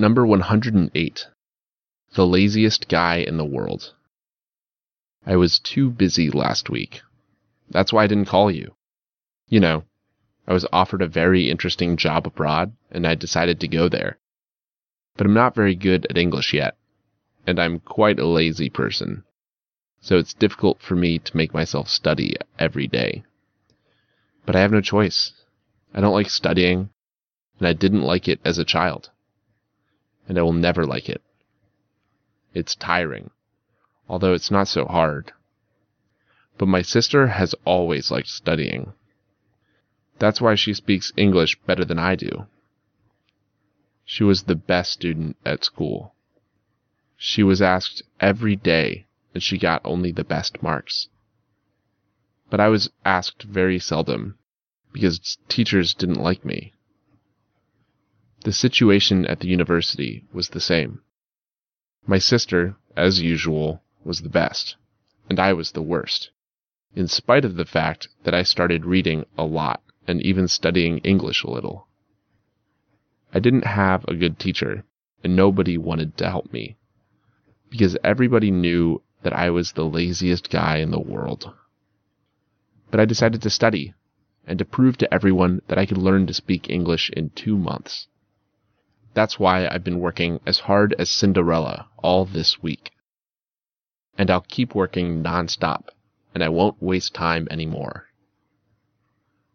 Number 108 The Laziest Guy in the World. I was too busy last week. That's why I didn't call you. You know, I was offered a very interesting job abroad and I decided to go there. But I'm not very good at English yet, and I'm quite a lazy person. So it's difficult for me to make myself study every day. But I have no choice. I don't like studying, and I didn't like it as a child. And I will never like it. It's tiring, although it's not so hard. But my sister has always liked studying. That's why she speaks English better than I do. She was the best student at school. She was asked every day and she got only the best marks. But I was asked very seldom because teachers didn't like me. The situation at the university was the same. My sister, as usual, was the best, and I was the worst, in spite of the fact that I started reading a lot and even studying English a little. I didn't have a good teacher, and nobody wanted to help me, because everybody knew that I was the laziest guy in the world. But I decided to study and to prove to everyone that I could learn to speak English in two months. That's why I've been working as hard as Cinderella all this week. And I'll keep working nonstop, and I won't waste time anymore.